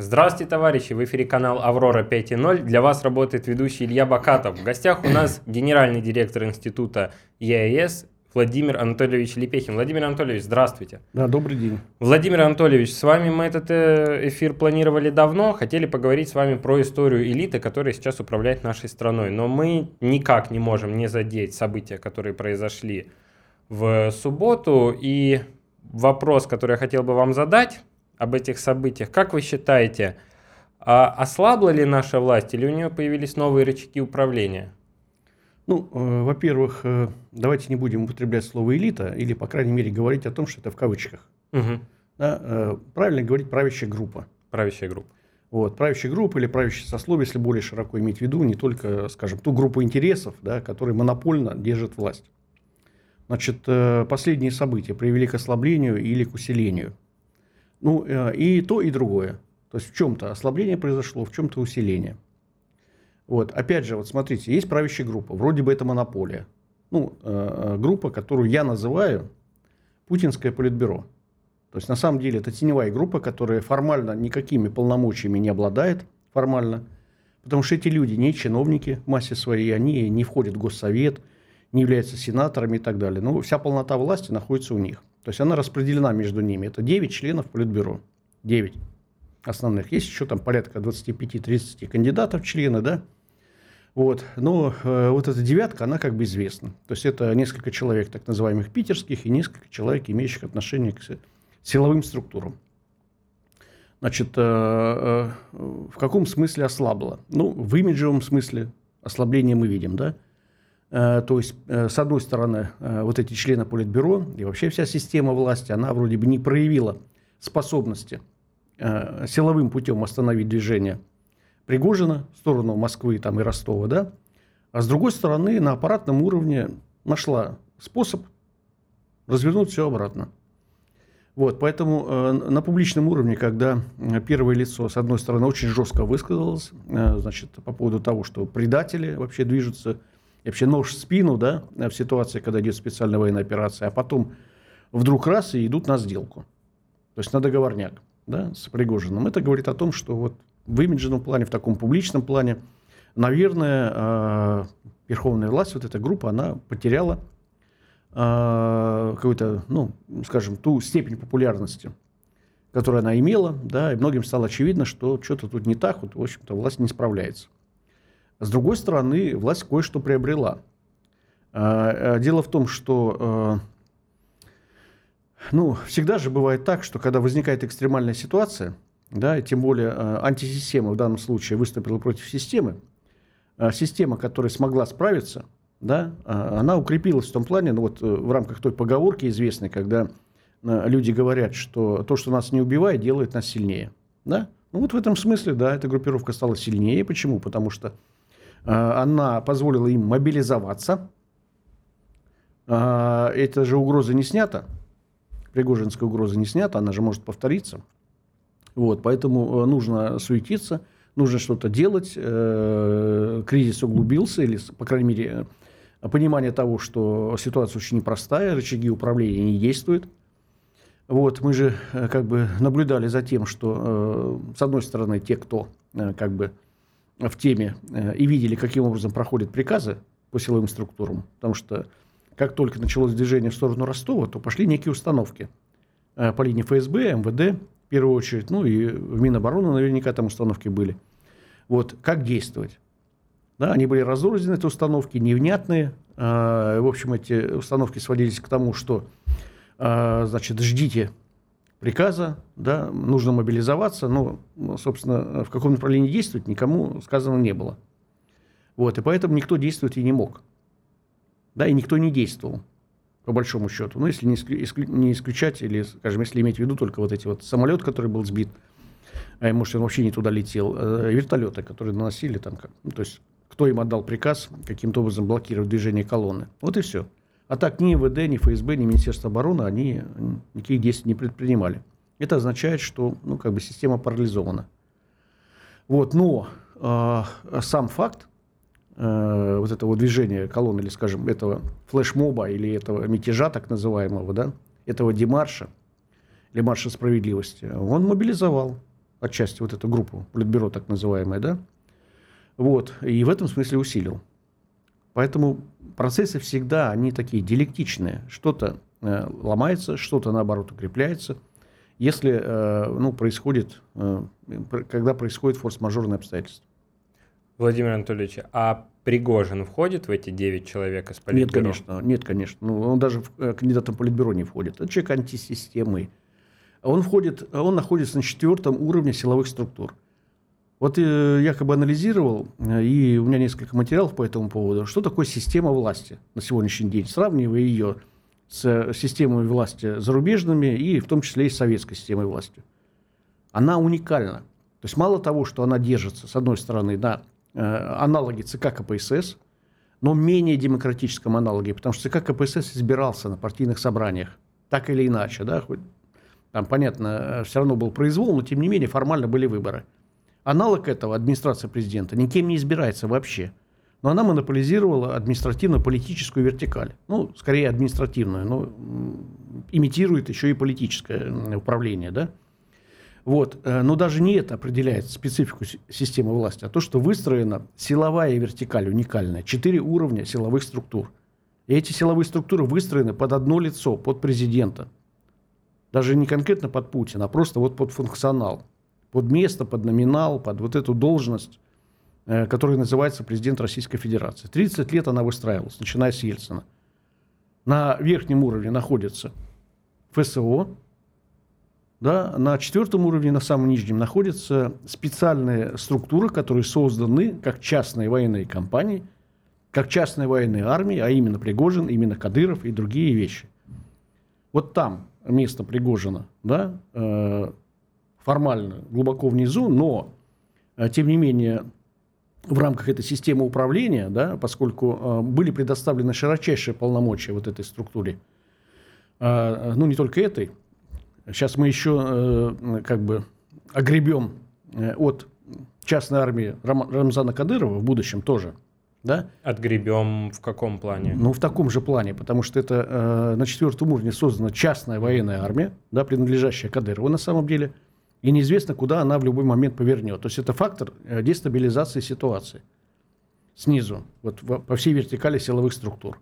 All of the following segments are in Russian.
Здравствуйте, товарищи! В эфире канал «Аврора 5.0». Для вас работает ведущий Илья Бакатов. В гостях у нас генеральный директор института ЕАЭС Владимир Анатольевич Лепехин. Владимир Анатольевич, здравствуйте. Да, добрый день. Владимир Анатольевич, с вами мы этот э, эфир планировали давно. Хотели поговорить с вами про историю элиты, которая сейчас управляет нашей страной. Но мы никак не можем не задеть события, которые произошли в субботу. И вопрос, который я хотел бы вам задать об этих событиях. Как вы считаете, а ослабла ли наша власть или у нее появились новые рычаги управления? Ну, э, во-первых, э, давайте не будем употреблять слово элита, или, по крайней мере, говорить о том, что это в кавычках. Угу. Да, э, правильно говорить правящая группа. Правящая группа. Вот, правящая группа или правящее сословие, если более широко иметь в виду, не только, скажем, ту группу интересов, да, которые монопольно держат власть. Значит, э, последние события привели к ослаблению или к усилению. Ну, э, и то, и другое. То есть в чем-то ослабление произошло, в чем-то усиление. Вот, опять же, вот смотрите, есть правящая группа, вроде бы это монополия. Ну, э, э, группа, которую я называю Путинское политбюро. То есть, на самом деле, это теневая группа, которая формально никакими полномочиями не обладает, формально. Потому что эти люди не чиновники в массе своей, они не входят в госсовет, не являются сенаторами и так далее. Но вся полнота власти находится у них. То есть, она распределена между ними. Это 9 членов политбюро. 9 основных. Есть еще там порядка 25-30 кандидатов члены, да, вот. Но э, вот эта девятка, она как бы известна. То есть это несколько человек так называемых питерских и несколько человек, имеющих отношение к силовым структурам. Значит, э, э, в каком смысле ослабла? Ну, в имиджевом смысле ослабление мы видим, да? Э, то есть, э, с одной стороны, э, вот эти члены Политбюро и вообще вся система власти, она вроде бы не проявила способности силовым путем остановить движение – Пригожина в сторону Москвы там, и Ростова, да? А с другой стороны, на аппаратном уровне нашла способ развернуть все обратно. Вот, поэтому э, на публичном уровне, когда первое лицо, с одной стороны, очень жестко высказалось, э, значит, по поводу того, что предатели вообще движутся, и вообще нож в спину, да, в ситуации, когда идет специальная военная операция, а потом вдруг раз и идут на сделку. То есть на договорняк, да, с Пригожиным. Это говорит о том, что вот в имиджном плане, в таком публичном плане, наверное, э, верховная власть, вот эта группа, она потеряла э, какую-то, ну, скажем, ту степень популярности, которую она имела, да, и многим стало очевидно, что что-то тут не так, вот, в общем-то, власть не справляется. С другой стороны, власть кое-что приобрела. Э, дело в том, что ну, всегда же бывает так, что когда возникает экстремальная ситуация – да, и тем более э, антисистема в данном случае выступила против системы, э, система, которая смогла справиться, да, э, она укрепилась в том плане, ну вот в рамках той поговорки известной, когда люди говорят, что то, что нас не убивает, делает нас сильнее. Да? Ну вот в этом смысле, да, эта группировка стала сильнее. Почему? Потому что она позволила им мобилизоваться. эта же угроза не снята. Пригожинская угроза не снята, она же может повториться. Вот, поэтому э, нужно суетиться, нужно что-то делать. Э, кризис углубился, или, по крайней мере, э, понимание того, что ситуация очень непростая, рычаги управления не действуют. Вот, мы же как бы наблюдали за тем, что, с одной стороны, те, кто как бы в теме и видели, каким образом проходят приказы по силовым структурам, потому что как только началось движение в сторону Ростова, то пошли некие установки по линии ФСБ, МВД, в первую очередь, ну и в Минобороны наверняка там установки были. Вот, как действовать? Да, они были разрознены, эти установки, невнятные. А, в общем, эти установки сводились к тому, что, значит, ждите приказа, да, нужно мобилизоваться, но, собственно, в каком направлении действовать никому сказано не было. Вот, и поэтому никто действовать и не мог. Да, и никто не действовал по большому счету. Ну, если не, исклю, не исключать, или, скажем, если иметь в виду только вот эти вот самолет, который был сбит, а может, он вообще не туда летел, э, вертолеты, которые наносили там, ну, то есть, кто им отдал приказ каким-то образом блокировать движение колонны. Вот и все. А так ни МВД, ни ФСБ, ни Министерство обороны, они никаких действий не предпринимали. Это означает, что, ну, как бы система парализована. Вот, но э, сам факт э, вот этого движения колонны, или, скажем, этого флешмоба, или этого мятежа так называемого, да, этого демарша, или марша справедливости, он мобилизовал отчасти вот эту группу, политбюро так называемое, да, вот, и в этом смысле усилил. Поэтому процессы всегда, они такие диалектичные. Что-то э, ломается, что-то, наоборот, укрепляется. Если, э, ну, происходит, э, когда происходит форс-мажорные обстоятельства. Владимир Анатольевич, а Пригожин входит в эти 9 человек из Политбюро? Нет, конечно. Нет, конечно. Ну, он даже в, э, кандидатом Политбюро не входит. Это человек антисистемы. Он, входит, он находится на четвертом уровне силовых структур. Вот э, я как бы анализировал, э, и у меня несколько материалов по этому поводу, что такое система власти на сегодняшний день, сравнивая ее с системой власти зарубежными и в том числе и с советской системой власти. Она уникальна. То есть мало того, что она держится, с одной стороны, на э, аналоге ЦК КПСС, но менее демократическом аналоге, потому что ЦК КПСС избирался на партийных собраниях, так или иначе, да, хоть там, понятно, все равно был произвол, но тем не менее формально были выборы – Аналог этого, администрация президента, никем не избирается вообще. Но она монополизировала административно-политическую вертикаль. Ну, скорее административную, но имитирует еще и политическое управление, да? Вот. Э, но даже не это определяет специфику системы власти, а то, что выстроена силовая вертикаль уникальная, четыре уровня силовых структур. И эти силовые структуры выстроены под одно лицо, под президента. Даже не конкретно под Путина, а просто вот под функционал под место, под номинал, под вот эту должность, э, которая называется президент Российской Федерации. 30 лет она выстраивалась, начиная с Ельцина. На верхнем уровне находится ФСО, да, на четвертом уровне, на самом нижнем, находятся специальные структуры, которые созданы как частные военные компании, как частные военные армии, а именно Пригожин, именно Кадыров и другие вещи. Вот там место Пригожина, да, э, формально глубоко внизу, но, э, тем не менее, в рамках этой системы управления, да, поскольку э, были предоставлены широчайшие полномочия вот этой структуре, э, ну, не только этой, сейчас мы еще как бы огребем от частной армии Рамзана Кадырова в будущем тоже, да? Отгребем в каком плане? Ну, в таком же плане, потому что это э, на четвертом уровне создана частная военная армия, да, принадлежащая Кадырову на самом деле – и неизвестно, куда она в любой момент повернет. То есть это фактор э, дестабилизации ситуации снизу, вот по всей вертикали силовых структур.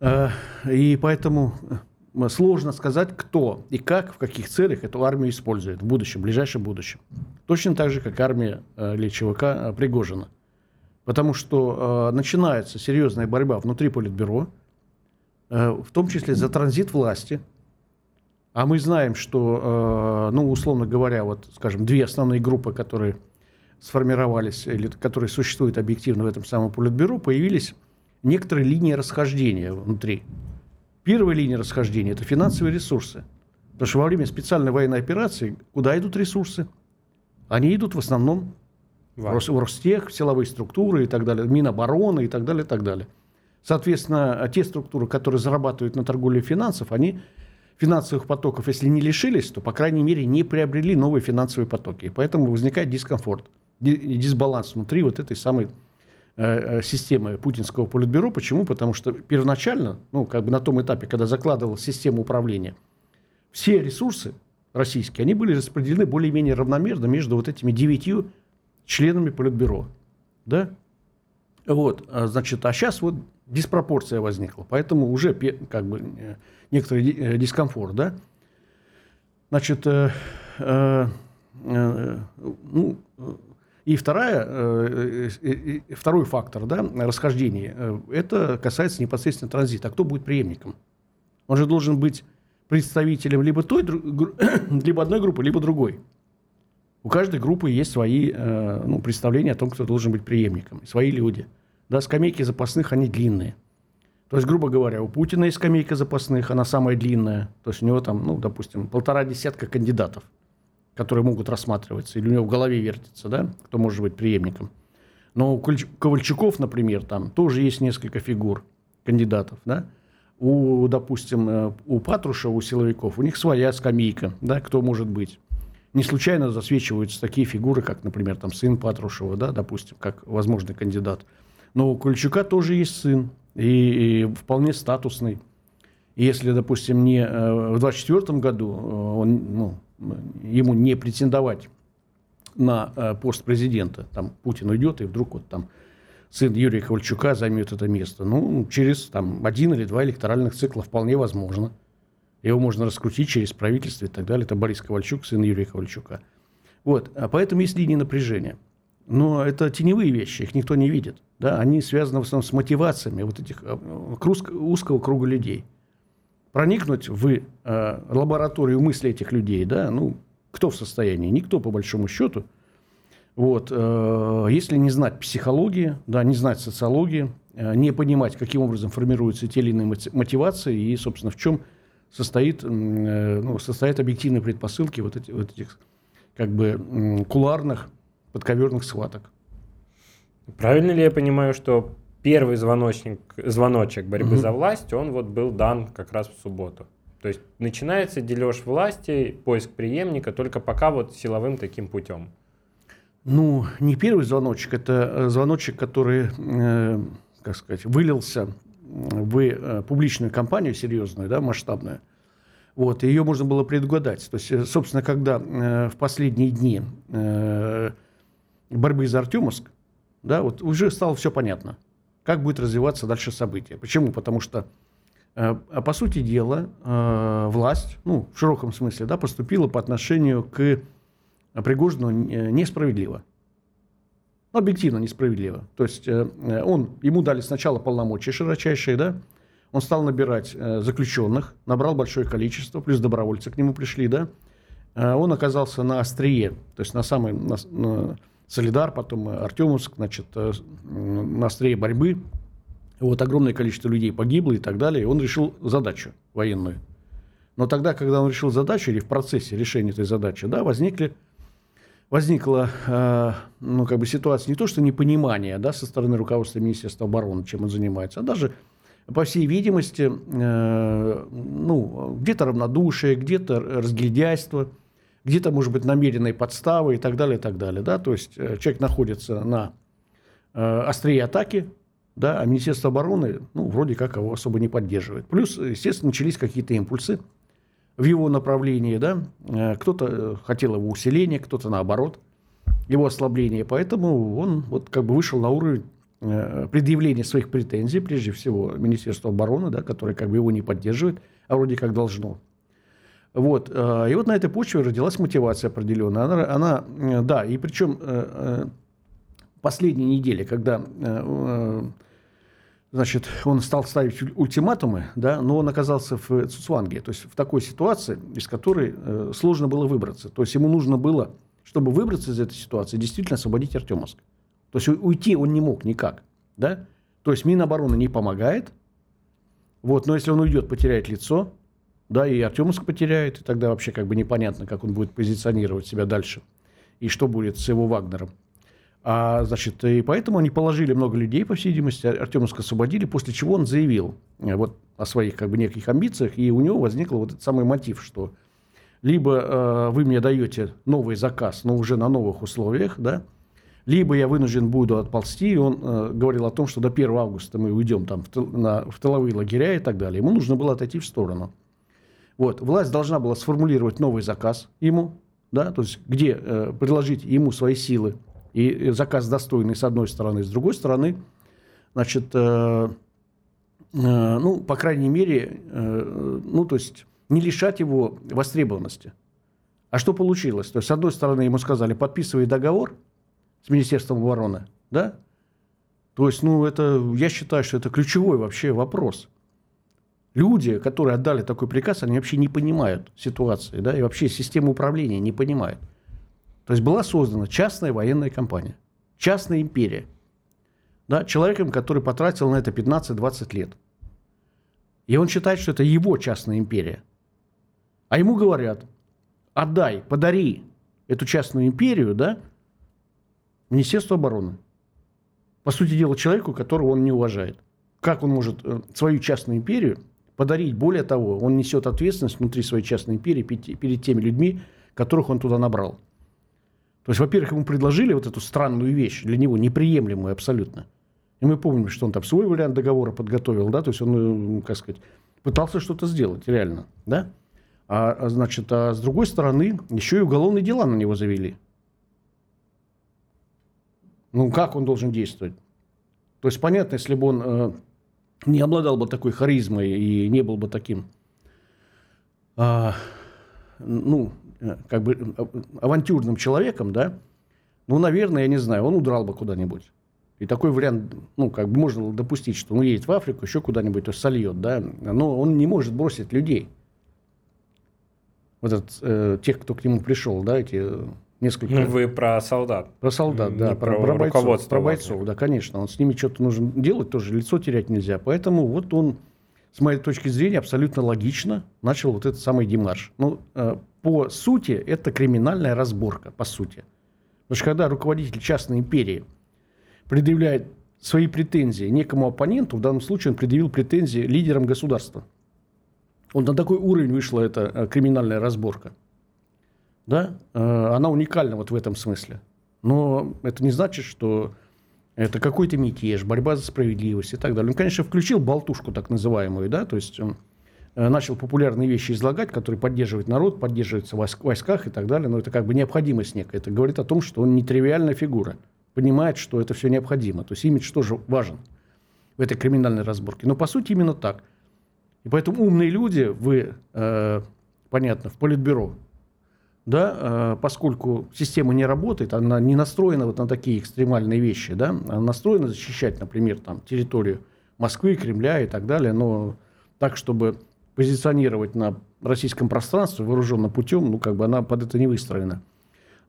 Э, и поэтому э, сложно сказать, кто и как, в каких целях эту армию использует в будущем, в ближайшем будущем. Точно так же, как армия или ЧВК Пригожина. Потому что начинается серьезная борьба внутри Политбюро, в том числе за транзит власти – а мы знаем, что, э, ну, условно говоря, вот, скажем, две основные группы, которые сформировались, или которые существуют объективно в этом самом политбюро, появились некоторые линии расхождения внутри. Первая линия расхождения – это финансовые ресурсы. Потому что во время специальной военной операции куда идут ресурсы? Они идут в основном в Ростех, в силовые структуры и так далее, Минобороны и так далее, и так далее. Соответственно, те структуры, которые зарабатывают на торговле финансов, они финансовых потоков, если не лишились, то, по крайней мере, не приобрели новые финансовые потоки. И поэтому возникает дискомфорт, дисбаланс внутри вот этой самой э, э, системы путинского политбюро. Почему? Потому что первоначально, ну, как бы на том этапе, когда закладывалась система управления, все ресурсы российские, они были распределены более-менее равномерно между вот этими девятью членами политбюро. Да? Вот, а, значит, а сейчас вот диспропорция возникла, поэтому уже как бы э, некоторый э, дискомфорт, да. Значит, э, э, э, ну, и вторая, э, э, второй фактор да, расхождения, это касается непосредственно транзита. А кто будет преемником? Он же должен быть представителем либо той, либо одной группы, либо другой. У каждой группы есть свои ну, представления о том, кто должен быть преемником, свои люди. Да, скамейки запасных, они длинные. То есть, грубо говоря, у Путина есть скамейка запасных, она самая длинная. То есть у него там, ну, допустим, полтора десятка кандидатов, которые могут рассматриваться. Или у него в голове вертится, да, кто может быть преемником. Но у Ковальчуков, например, там тоже есть несколько фигур кандидатов, да. У, допустим, э, у Патрушева, у силовиков, у них своя скамейка, да, кто может быть. Не случайно засвечиваются такие фигуры, как, например, там сын Патрушева, да, допустим, как возможный кандидат. Но у Ковальчука тоже есть сын, и, и вполне статусный. если, допустим, не э, в 2024 году э, он, ну, ему не претендовать на э, пост президента. Там Путин уйдет, и вдруг вот там сын Юрия Ковальчука займет это место. Ну, через там, один или два электоральных цикла вполне возможно. Его можно раскрутить через правительство и так далее. Это Борис Ковальчук, сын Юрия Ковальчука. Вот. А поэтому есть линии напряжения. Но это теневые вещи, их никто не видит. Да? Они связаны в основном с мотивациями вот этих э, узкого круга людей. Проникнуть в э, лабораторию мысли этих людей, да, ну, кто в состоянии? Никто, по большому счету. Вот, э, если не знать психологии, да, не знать социологии, э, не понимать, каким образом формируются те или иные мотивации и, собственно, в чем состоит, э, ну, состоят объективные предпосылки вот, эти, вот этих как бы куларных подковерных схваток. Правильно ли я понимаю, что первый звоночник, звоночек борьбы угу. за власть, он вот был дан как раз в субботу? То есть начинается дележ власти, поиск преемника, только пока вот силовым таким путем. Ну, не первый звоночек, это э, звоночек, который, э, как сказать, вылился в э, публичную кампанию серьезную, да, масштабную. Вот, ее можно было предугадать. То есть, э, собственно, когда э, в последние дни э, борьбы за Артемовск, да, вот уже стало все понятно, как будет развиваться дальше события. Почему? Потому что Э, а по сути дела, э, власть, ну, в широком смысле, да, поступила по отношению к Пригожину несправедливо. Ну, объективно несправедливо. То есть э, он, ему дали сначала полномочия широчайшие, да, он стал набирать заключенных, набрал большое количество, плюс добровольцы к нему пришли, да. Он оказался на острие, то есть на самый на, на Солидар, потом Артемовск, значит, на острие борьбы вот огромное количество людей погибло и так далее. И он решил задачу военную. Но тогда, когда он решил задачу, или в процессе решения этой задачи, да, возникли, возникла э, ну, как бы ситуация не то, что непонимание да, со стороны руководства Министерства обороны, чем он занимается, а даже, по всей видимости, э, ну, где-то равнодушие, где-то разгильдяйство, где-то, может быть, намеренные подставы и так далее, и так далее. Да? То есть э, человек находится на э, острие атаки, да, а Министерство обороны, ну, вроде как его особо не поддерживает. Плюс, естественно, начались какие-то импульсы в его направлении, да, э, кто-то э, хотел его усиления, кто-то наоборот, его ослабления, поэтому он вот как бы вышел на уровень предъявления своих претензий, прежде всего, Министерство обороны, да, которое как бы его не поддерживает, а вроде как должно. Вот. И вот на этой почве родилась мотивация определенная. Она, она да, и причем последние недели, когда значит, он стал ставить ультиматумы, да, но он оказался в Цуцуанге, то есть в такой ситуации, из которой э, сложно было выбраться. То есть ему нужно было, чтобы выбраться из этой ситуации, действительно освободить Артемовск. То есть уйти он не мог никак. Да? То есть Минобороны не помогает, вот, но если он уйдет, потеряет лицо, да, и Артемовск потеряет, и тогда вообще как бы непонятно, как он будет позиционировать себя дальше, и что будет с его Вагнером. А, значит, и поэтому они положили много людей, по всей видимости, Артемовск освободили, после чего он заявил э, вот, о своих как бы, неких амбициях, и у него возник вот этот самый мотив, что либо э, вы мне даете новый заказ, но уже на новых условиях, да, либо я вынужден буду отползти, и он э, говорил о том, что до 1 августа мы уйдем там, в, тыл, на, в тыловые лагеря и так далее. Ему нужно было отойти в сторону. Вот. Власть должна была сформулировать новый заказ ему, да, то есть где э, предложить ему свои силы, и заказ достойный с одной стороны, с другой стороны, значит, э, э, ну, по крайней мере, э, ну, то есть не лишать его востребованности. А что получилось? То есть, с одной стороны, ему сказали, подписывай договор с Министерством обороны, да? То есть, ну, это, я считаю, что это ключевой вообще вопрос. Люди, которые отдали такой приказ, они вообще не понимают ситуации, да, и вообще систему управления не понимают. То есть была создана частная военная компания, частная империя. Да, человеком, который потратил на это 15-20 лет. И он считает, что это его частная империя. А ему говорят, отдай, подари эту частную империю, да, Министерству обороны. По сути дела, человеку, которого он не уважает. Как он может э, свою частную империю подарить? Более того, он несет ответственность внутри своей частной империи перед теми людьми, которых он туда набрал. То есть, во-первых, ему предложили вот эту странную вещь, для него неприемлемую абсолютно. И мы помним, что он там свой вариант договора подготовил, да, то есть он, как сказать, пытался что-то сделать реально, да. А, а значит, а с другой стороны, еще и уголовные дела на него завели. Ну, как он должен действовать? То есть, понятно, если бы он э, не обладал бы такой харизмой и не был бы таким, э, ну, как бы э, авантюрным человеком, да, ну, наверное, я не знаю, он удрал бы куда-нибудь. И такой вариант, ну, как бы можно допустить, что он едет в Африку, еще куда-нибудь, то сольет, да, но он не может бросить людей. Вот этот, э, тех, кто к нему пришел, да, эти несколько... Ну, вы про солдат. Про солдат, да, про, про, про бойцов, про бойцов, да, конечно. Он с ними что-то нужно делать, тоже лицо терять нельзя. Поэтому вот он, с моей точки зрения, абсолютно логично начал вот этот самый демарш. Ну, э, по сути, это криминальная разборка, по сути. Потому что когда руководитель частной империи предъявляет свои претензии некому оппоненту, в данном случае он предъявил претензии лидерам государства. Вот на такой уровень вышла эта э, криминальная разборка да, э, она уникальна вот в этом смысле. Но это не значит, что это какой-то мятеж, борьба за справедливость и так далее. Он, конечно, включил болтушку так называемую, да, то есть э, начал популярные вещи излагать, которые поддерживают народ, поддерживаются в войсках и так далее, но это как бы необходимость некая. Это говорит о том, что он нетривиальная фигура, понимает, что это все необходимо. То есть имидж тоже важен в этой криминальной разборке. Но по сути именно так. И поэтому умные люди, вы, э, понятно, в политбюро, да, э, поскольку система не работает, она не настроена вот на такие экстремальные вещи, да, она настроена защищать, например, там, территорию Москвы, Кремля и так далее, но так, чтобы позиционировать на российском пространстве вооруженным путем, ну, как бы она под это не выстроена.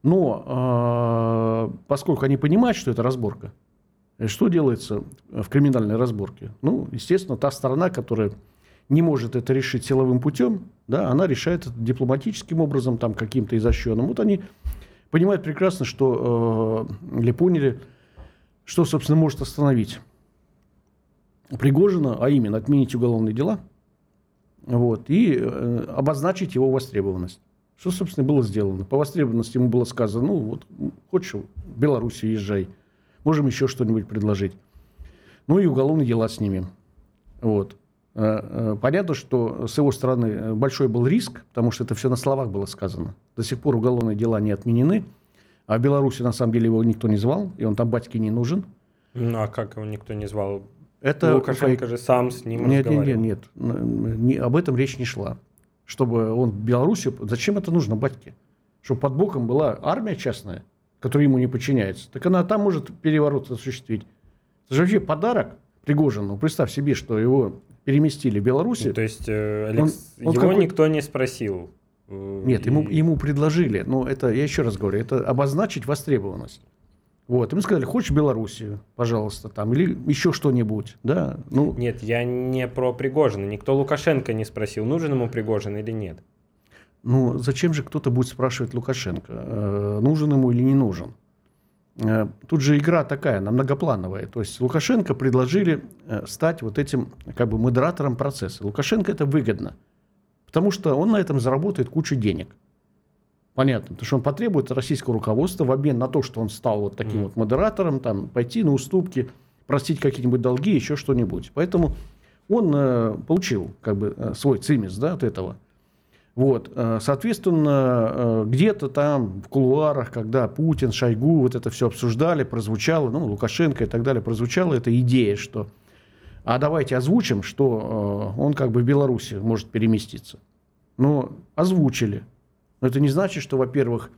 Но э, поскольку они понимают, что это разборка, что делается в криминальной разборке? Ну, естественно, та сторона, которая не может это решить силовым путем, да, она решает это дипломатическим образом, там, каким-то изощренным. Вот они понимают прекрасно, что, э, или поняли, что, собственно, может остановить Пригожина, а именно отменить уголовные дела вот, и э, обозначить его востребованность. Что, собственно, было сделано? По востребованности ему было сказано, ну, вот, хочешь в Белоруссию езжай, можем еще что-нибудь предложить. Ну и уголовные дела снимем. Вот. Э, э, понятно, что с его стороны э, большой был риск, потому что это все на словах было сказано. До сих пор уголовные дела не отменены. А в Беларуси, на самом деле, его никто не звал, и он там батьке не нужен. Ну, а как его никто не звал? Это Лукашенко же сам с ним нет, нет, нет, нет, не, об этом речь не шла. Чтобы он в Беларуси... Зачем это нужно батьке? Чтобы под боком была армия частная, которая ему не подчиняется. Так она там может переворот осуществить. Это же вообще подарок Пригожину. Представь себе, что его переместили в Беларусь. Ну, то есть э, Алекс... он, он его какой... никто не спросил. Э, Нет, и... ему, ему предложили, но это, я еще раз говорю, это обозначить востребованность. Вот, ему сказали, хочешь Белоруссию, пожалуйста, там, или еще что-нибудь, да? Ну... Нет, я не про Пригожина, никто Лукашенко не спросил, нужен ему Пригожин или нет. Ну, зачем же кто-то будет спрашивать Лукашенко, э, нужен ему или не нужен? Э, тут же игра такая, она многоплановая. То есть Лукашенко предложили э, стать вот этим как бы модератором процесса. Лукашенко это выгодно, потому что он на этом заработает кучу денег. Понятно, потому что он потребует российского руководства в обмен на то, что он стал вот таким mm. вот модератором, там, пойти на уступки, простить какие-нибудь долги, еще что-нибудь. Поэтому он э, получил как бы э, свой цимис да, от этого – вот, э, соответственно, э, где-то там в кулуарах, когда Путин, Шойгу вот это все обсуждали, прозвучало, ну, Лукашенко и так далее, прозвучала эта идея, что а давайте озвучим, что э, он как бы в Беларуси может переместиться. Но озвучили. Но это не значит, что, во-первых,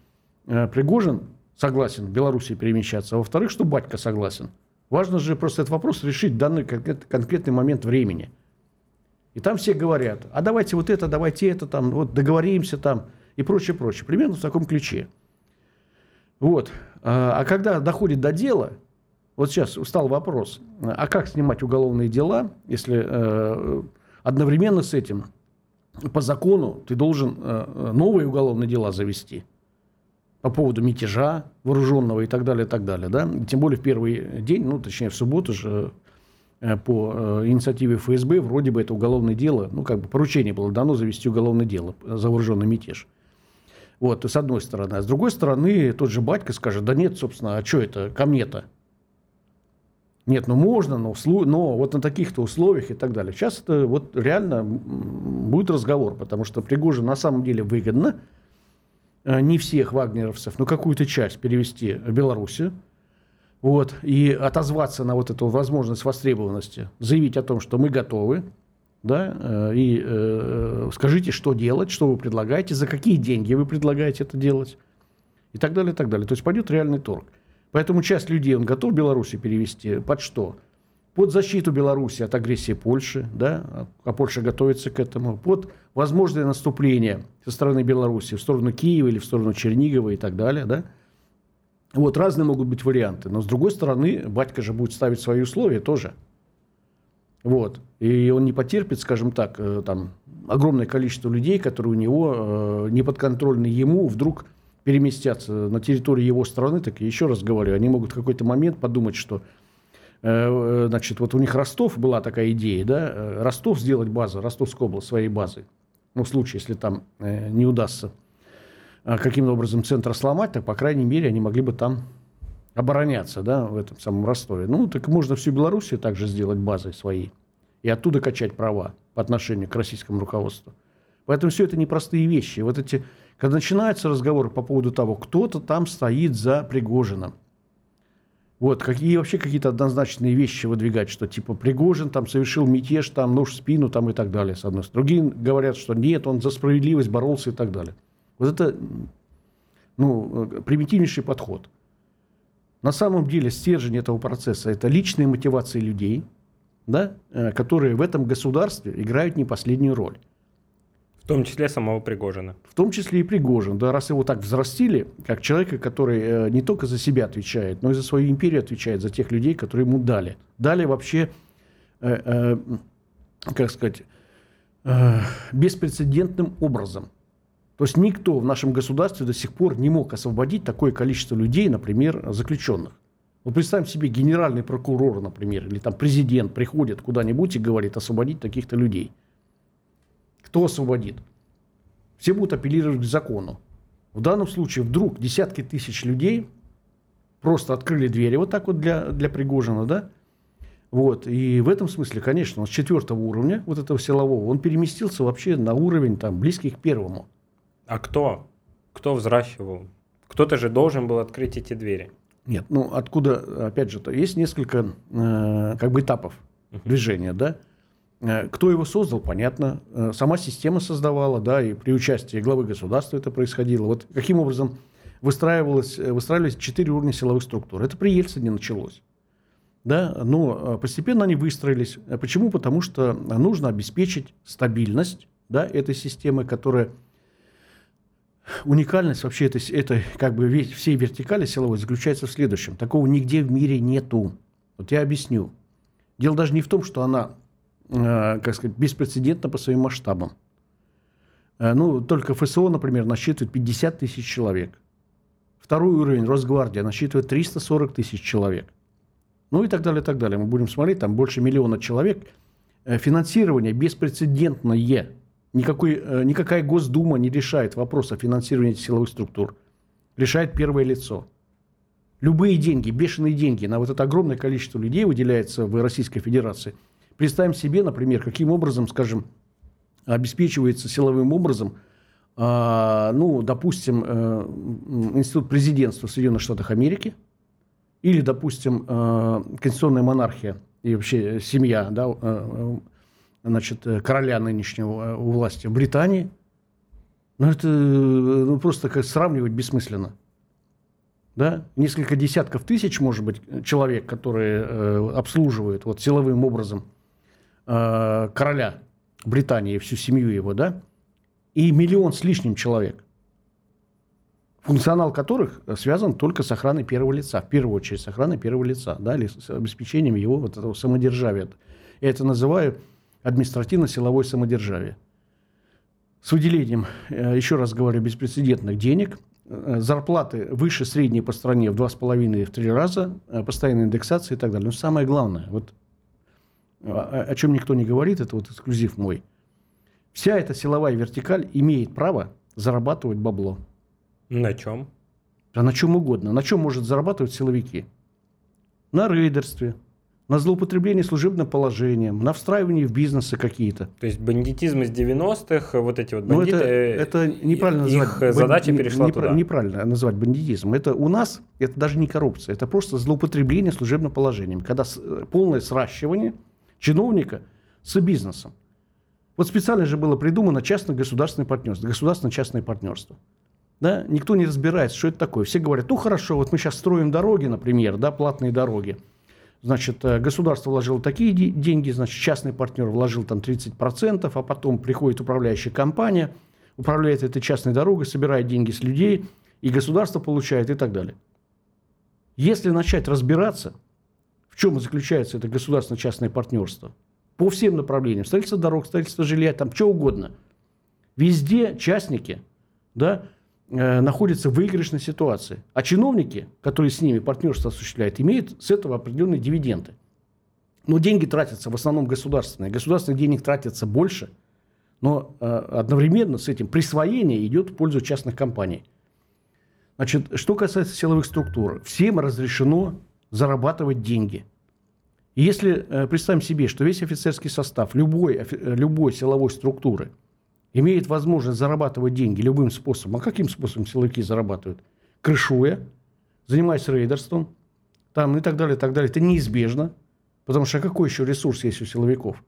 Пригожин согласен в Беларуси перемещаться, а во-вторых, что батька согласен. Важно же просто этот вопрос решить в данный конкретный момент времени – и там все говорят, а давайте вот это, давайте это, там, вот договоримся там и прочее, прочее. Примерно в таком ключе. Вот. А, а когда доходит до дела, вот сейчас встал вопрос, а как снимать уголовные дела, если э, одновременно с этим по закону ты должен э, новые уголовные дела завести по поводу мятежа вооруженного и так далее, и так далее. Да? Тем более в первый день, ну, точнее, в субботу же по э, инициативе ФСБ, вроде бы это уголовное дело, ну, как бы поручение было дано завести уголовное дело за вооруженный мятеж. Вот, с одной стороны. А с другой стороны, тот же батька скажет, да нет, собственно, а что это ко мне-то? Нет, ну можно, но, но вот на таких-то условиях и так далее. Сейчас это вот реально будет разговор, потому что Пригожин на самом деле выгодно э, не всех вагнеровцев, но какую-то часть перевести в Белоруссию. Вот, и отозваться на вот эту возможность востребованности, заявить о том, что мы готовы, да, э, и э, скажите, что делать, что вы предлагаете, за какие деньги вы предлагаете это делать, и так далее, и так далее. То есть пойдет реальный торг. Поэтому часть людей он готов Беларуси перевести под что? Под защиту Беларуси от агрессии Польши, да, а Польша готовится к этому, под возможное наступление со стороны Беларуси в сторону Киева или в сторону Чернигова и так далее, да. Вот разные могут быть варианты, но с другой стороны, батька же будет ставить свои условия тоже. Вот. И он не потерпит, скажем так, э, там, огромное количество людей, которые у него э, не подконтрольны ему, вдруг переместятся на территорию его страны, так еще раз говорю, они могут в какой-то момент подумать, что э, значит, вот у них Ростов была такая идея, да, Ростов сделать базу, Ростовская область своей базой. Ну, в случае, если там не удастся каким-то образом центр сломать, так, по крайней мере, они могли бы там обороняться, да, в этом самом Ростове. Ну, так можно всю Белоруссию также сделать базой своей и оттуда качать права по отношению к российскому руководству. Поэтому все это непростые вещи. Вот эти когда начинается разговор по поводу того, кто-то там стоит за Пригожиным, вот, какие вообще какие-то однозначные вещи выдвигать, что типа Пригожин там совершил мятеж, там нож в спину там и так далее, с одной стороны. Другие говорят, что нет, он за справедливость боролся и так далее. Вот это, ну, примитивнейший подход. На самом деле стержень этого процесса – это личные мотивации людей, да, э, которые в этом государстве играют не последнюю роль. В том числе самого Пригожина. В том числе и Пригожин. Да, раз его так взрастили, как человека, который э, не только за себя отвечает, но и за свою империю отвечает, за тех людей, которые ему дали. Дали вообще, э, э, как сказать, э, беспрецедентным образом. То есть никто в нашем государстве до сих пор не мог освободить такое количество людей, например, заключенных. Вот представим себе, генеральный прокурор, например, или там президент приходит куда-нибудь и говорит освободить таких-то людей – кто освободит? Все будут апеллировать к закону. В данном случае вдруг десятки тысяч людей просто открыли двери вот так вот для, для Пригожина, да? Вот. И в этом смысле, конечно, он с четвертого уровня, вот этого силового, он переместился вообще на уровень там, близкий к первому. А кто? Кто взращивал? Кто-то же должен был открыть эти двери. Нет, ну откуда, опять же, то есть несколько э, как бы этапов движения, да? Э, кто его создал, понятно. Э, сама система создавала, да, и при участии главы государства это происходило. Вот каким образом выстраивалось, э, выстраивались четыре уровня силовых структур. Это при Ельцине началось. Да, но постепенно они выстроились. Почему? Потому что нужно обеспечить стабильность да, этой системы, которая уникальность вообще этой, этой как бы всей вертикали силовой заключается в следующем. Такого нигде в мире нету. Вот я объясню. Дело даже не в том, что она Э, как сказать, беспрецедентно по своим масштабам. Э, ну, только ФСО, например, насчитывает 50 тысяч человек. Второй уровень Росгвардия насчитывает 340 тысяч человек. Ну и так далее, и так далее. Мы будем смотреть, там больше миллиона человек. Э, финансирование беспрецедентное. Никакой, никакая Госдума не решает вопрос о финансировании силовых структур. Решает первое лицо. Любые деньги, бешеные деньги на вот это огромное количество людей выделяется в Российской Федерации – Представим себе, например, каким образом, скажем, обеспечивается силовым образом, э, ну, допустим, э, институт президентства в Соединенных Штатах Америки или, допустим, э, конституционная монархия и вообще семья, да, э, значит, короля нынешнего у власти Британии. Ну, это ну, просто как сравнивать бессмысленно. Да? Несколько десятков тысяч, может быть, человек, которые э, обслуживают вот, силовым образом – э, короля Британии, всю семью его, да, и миллион с лишним человек, функционал которых связан только с охраной первого лица, в первую очередь с охраной первого лица, да, или с обеспечением его вот этого самодержавия. Я это называю административно-силовое самодержавие. С выделением, э, еще раз говорю, беспрецедентных денег, э, зарплаты выше средней по стране в два с половиной в три раза, э, постоянная индексация и так далее. Но самое главное, вот о, о чем никто не говорит, это вот эксклюзив мой. Вся эта силовая вертикаль имеет право зарабатывать бабло. На чем? А на чем угодно. На чем может зарабатывать силовики? На рейдерстве, на злоупотребление служебным положением, на встраивание в бизнесы какие-то. То есть бандитизм из 90-х, вот эти вот Но бандиты, это, это неправильно их называть. задача бан- перешла непра- туда. Неправильно называть бандитизм. Это у нас, это даже не коррупция, это просто злоупотребление служебным положением, когда э, полное сращивание чиновника с бизнесом. Вот специально же было придумано частно-государственное партнерство, государственно-частное партнерство. Да? Никто не разбирается, что это такое. Все говорят, ну хорошо, вот мы сейчас строим дороги, например, да, платные дороги. Значит, э, государство вложило такие де- деньги, значит, частный партнер вложил там 30%, а потом приходит управляющая компания, управляет этой частной дорогой, собирает деньги с людей, и государство получает и так далее. Если начать разбираться, в чем заключается это государственно-частное партнерство, по всем направлениям, строительство дорог, строительство жилья, там что угодно, везде частники, да, находятся в выигрышной ситуации. А чиновники, которые с ними партнерство осуществляют, имеют с этого определенные дивиденды. Но деньги тратятся в основном государственные. Государственных денег тратится больше, но э, одновременно с этим присвоение идет в пользу частных компаний. Значит, что касается силовых структур, всем разрешено зарабатывать деньги. И если э, представим себе, что весь офицерский состав любой, э, любой силовой структуры имеет возможность зарабатывать деньги любым способом. А каким способом силовики зарабатывают? Крышуя, занимаясь рейдерством, там и так далее, и так далее. Это неизбежно. Потому что какой еще ресурс есть у силовиков?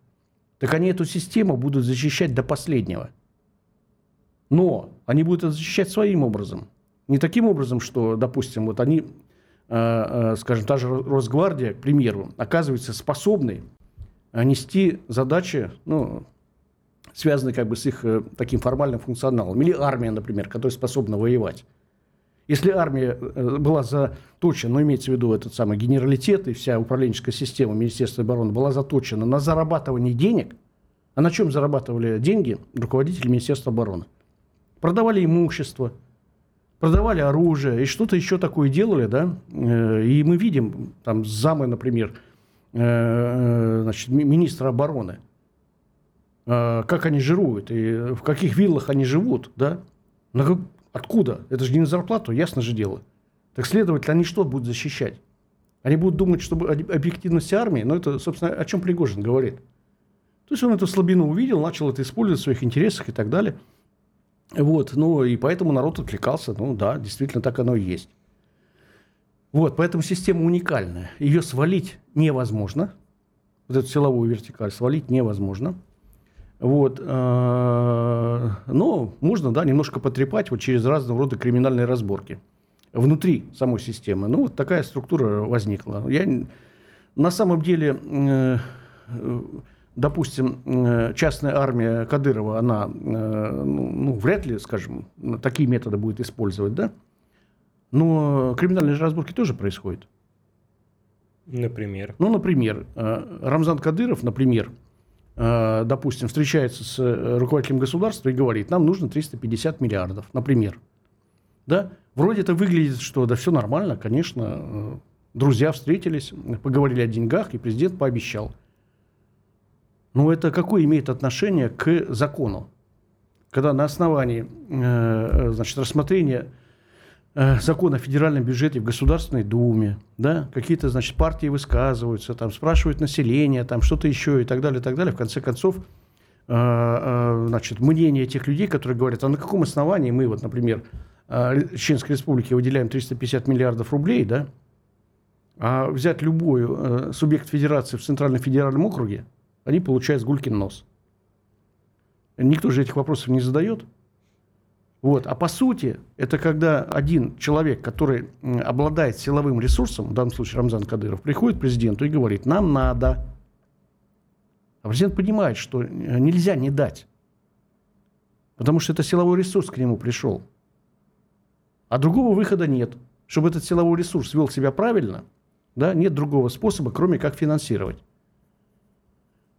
Так они эту систему будут защищать до последнего. Но они будут защищать своим образом. Не таким образом, что, допустим, вот они, э, э, скажем, та же Росгвардия, к примеру, оказывается способной нести задачи, ну, связанные как бы с их э, таким формальным функционалом. Или армия, например, которая способна воевать. Если армия э, была заточена, ну, имеется в виду этот самый генералитет и вся управленческая система Министерства обороны была заточена на зарабатывание денег, а на чем зарабатывали деньги руководители Министерства обороны? Продавали имущество, продавали оружие и что-то еще такое делали, да? Э, И мы видим, там, замы, например, значит, ми- министра обороны, как они жируют и в каких виллах они живут, да? Как- Откуда? Это же не на зарплату, ясно же дело. Так следовательно, они что будут защищать? Они будут думать, что об- объективность армии, но это, собственно, о чем Пригожин говорит. То есть он эту слабину увидел, начал это использовать в своих интересах и так далее. Вот, ну и поэтому народ откликался. Ну да, действительно так оно и есть. Вот, поэтому система уникальная. Ее свалить невозможно. Вот эту силовую вертикаль свалить невозможно. Вот, э, но можно, да, немножко потрепать вот через разного рода криминальные разборки внутри самой системы. Ну, вот такая структура возникла. Я, на самом деле, э, допустим, э, частная армия Кадырова, она, ну, ну, вряд ли, скажем, такие методы будет использовать, да? Но криминальные же разборки тоже происходят. Например. Ну, например, Рамзан Кадыров, например, допустим, встречается с э, руководителем государства и говорит, нам нужно 350 миллиардов, например. Да? Вроде это выглядит, что да все нормально, конечно. э, Друзья встретились, поговорили о деньгах, и президент пообещал. Но это какое имеет отношение к закону? Когда на основании э, значит, рассмотрения э, закон о федеральном бюджете в Государственной Думе, да, какие-то, значит, партии высказываются, там, спрашивают население, там, что-то еще и так далее, и так далее. В конце концов, э, э, значит, мнение тех людей, которые говорят, а на каком основании мы, вот, например, э, Чеченской Республике выделяем 350 миллиардов рублей, да, а взять любой э, субъект федерации в Центральном федеральном округе, они получают сгулькин нос. Никто же этих вопросов не задает. Вот. А по сути, это когда один человек, который обладает силовым ресурсом, в данном случае Рамзан Кадыров, приходит к президенту и говорит, нам надо. А президент понимает, что э, нельзя не дать. Потому что это силовой ресурс к нему пришел. А другого выхода нет. Чтобы этот силовой ресурс вел себя правильно, да, нет другого способа, кроме как финансировать.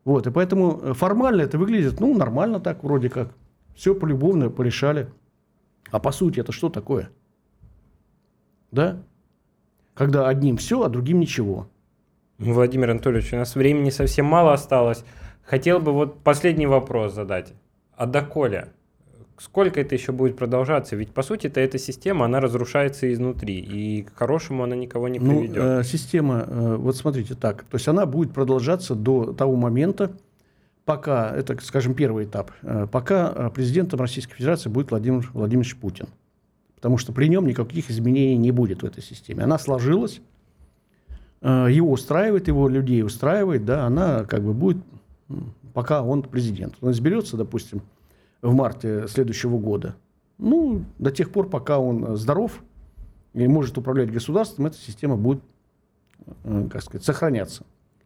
Вот, и поэтому э, формально это выглядит, ну, нормально так, вроде как. Все полюбовно порешали. А по сути это что такое? Да? Когда одним все, а другим ничего. Владимир Анатольевич, у нас времени совсем мало осталось. Хотел бы вот последний вопрос задать. А доколе? сколько это еще будет продолжаться? Ведь, по сути, это эта система, она разрушается изнутри, и к хорошему она никого не приведет. Ну, э, система, э, вот смотрите так, то есть она будет продолжаться до того момента, пока, это, скажем, первый этап, э, пока э, президентом Российской Федерации будет Владимир Владимирович Путин. Потому что при нем никаких изменений не будет в этой системе. Она сложилась, э, его устраивает, его людей устраивает, да, она как бы будет, пока он президент. Он изберется, допустим, в марте следующего года. Ну, до тех пор, пока он здоров и может управлять государством, эта система будет, как сказать, сохраняться.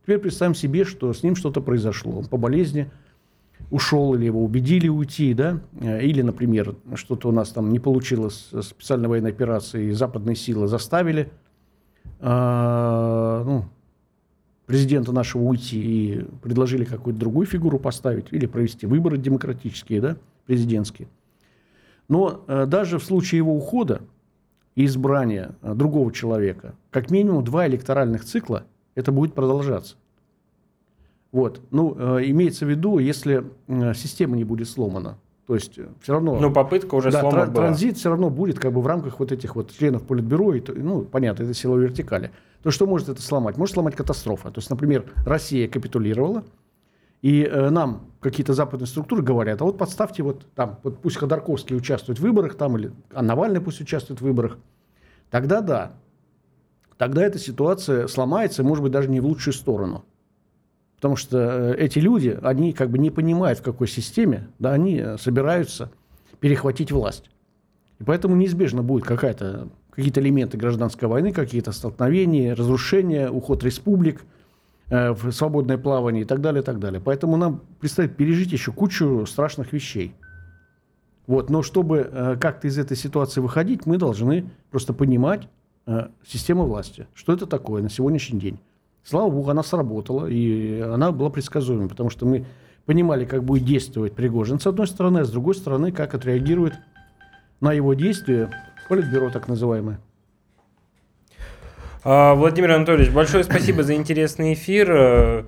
Теперь представим себе, что с ним что-то произошло. Он по болезни ушел или его убедили уйти, да, или, например, что-то у нас там не получилось с специальной военной операцией, западные силы заставили э, ну, президента нашего уйти и предложили какую-то другую фигуру поставить или провести выборы демократические, да, президентские. Но э, даже в случае его ухода и избрания э, другого человека, как минимум два электоральных цикла – это будет продолжаться. Вот. Ну, э, имеется в виду, если э, система не будет сломана. То есть э, все равно... Ну, попытка уже да, сломана тр- Транзит все равно будет как бы в рамках вот этих вот членов Политбюро. И, ну, понятно, это сила вертикали. То что может это сломать? Может сломать катастрофа. То есть, например, Россия капитулировала, и э, нам какие-то западные структуры говорят, а вот подставьте вот там, вот пусть Ходорковский участвует в выборах там, или а Навальный пусть участвует в выборах. Тогда да, тогда эта ситуация сломается, может быть, даже не в лучшую сторону. Потому что э, эти люди, они как бы не понимают, в какой системе, да, они э, собираются перехватить власть. И поэтому неизбежно будет какая-то, какие-то элементы гражданской войны, какие-то столкновения, разрушения, уход республик э, в свободное плавание и так далее, и так далее. Поэтому нам предстоит пережить еще кучу страшных вещей. Вот. Но чтобы э, как-то из этой ситуации выходить, мы должны просто понимать, системы власти. Что это такое на сегодняшний день? Слава богу, она сработала, и она была предсказуемой, потому что мы понимали, как будет действовать Пригожин с одной стороны, а с другой стороны, как отреагирует на его действия Политбюро так называемое. А, Владимир Анатольевич, большое спасибо за интересный эфир.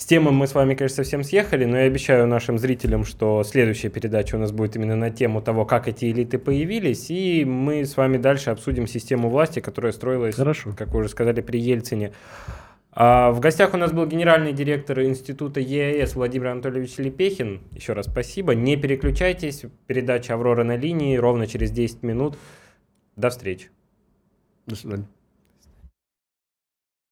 С темой мы с вами, конечно, совсем съехали, но я обещаю нашим зрителям, что следующая передача у нас будет именно на тему того, как эти элиты появились, и мы с вами дальше обсудим систему власти, которая строилась, Хорошо. как вы уже сказали, при Ельцине. А в гостях у нас был генеральный директор Института ЕАЭС Владимир Анатольевич Лепехин. Еще раз спасибо. Не переключайтесь. Передача «Аврора на линии» ровно через 10 минут. До встречи. До свидания.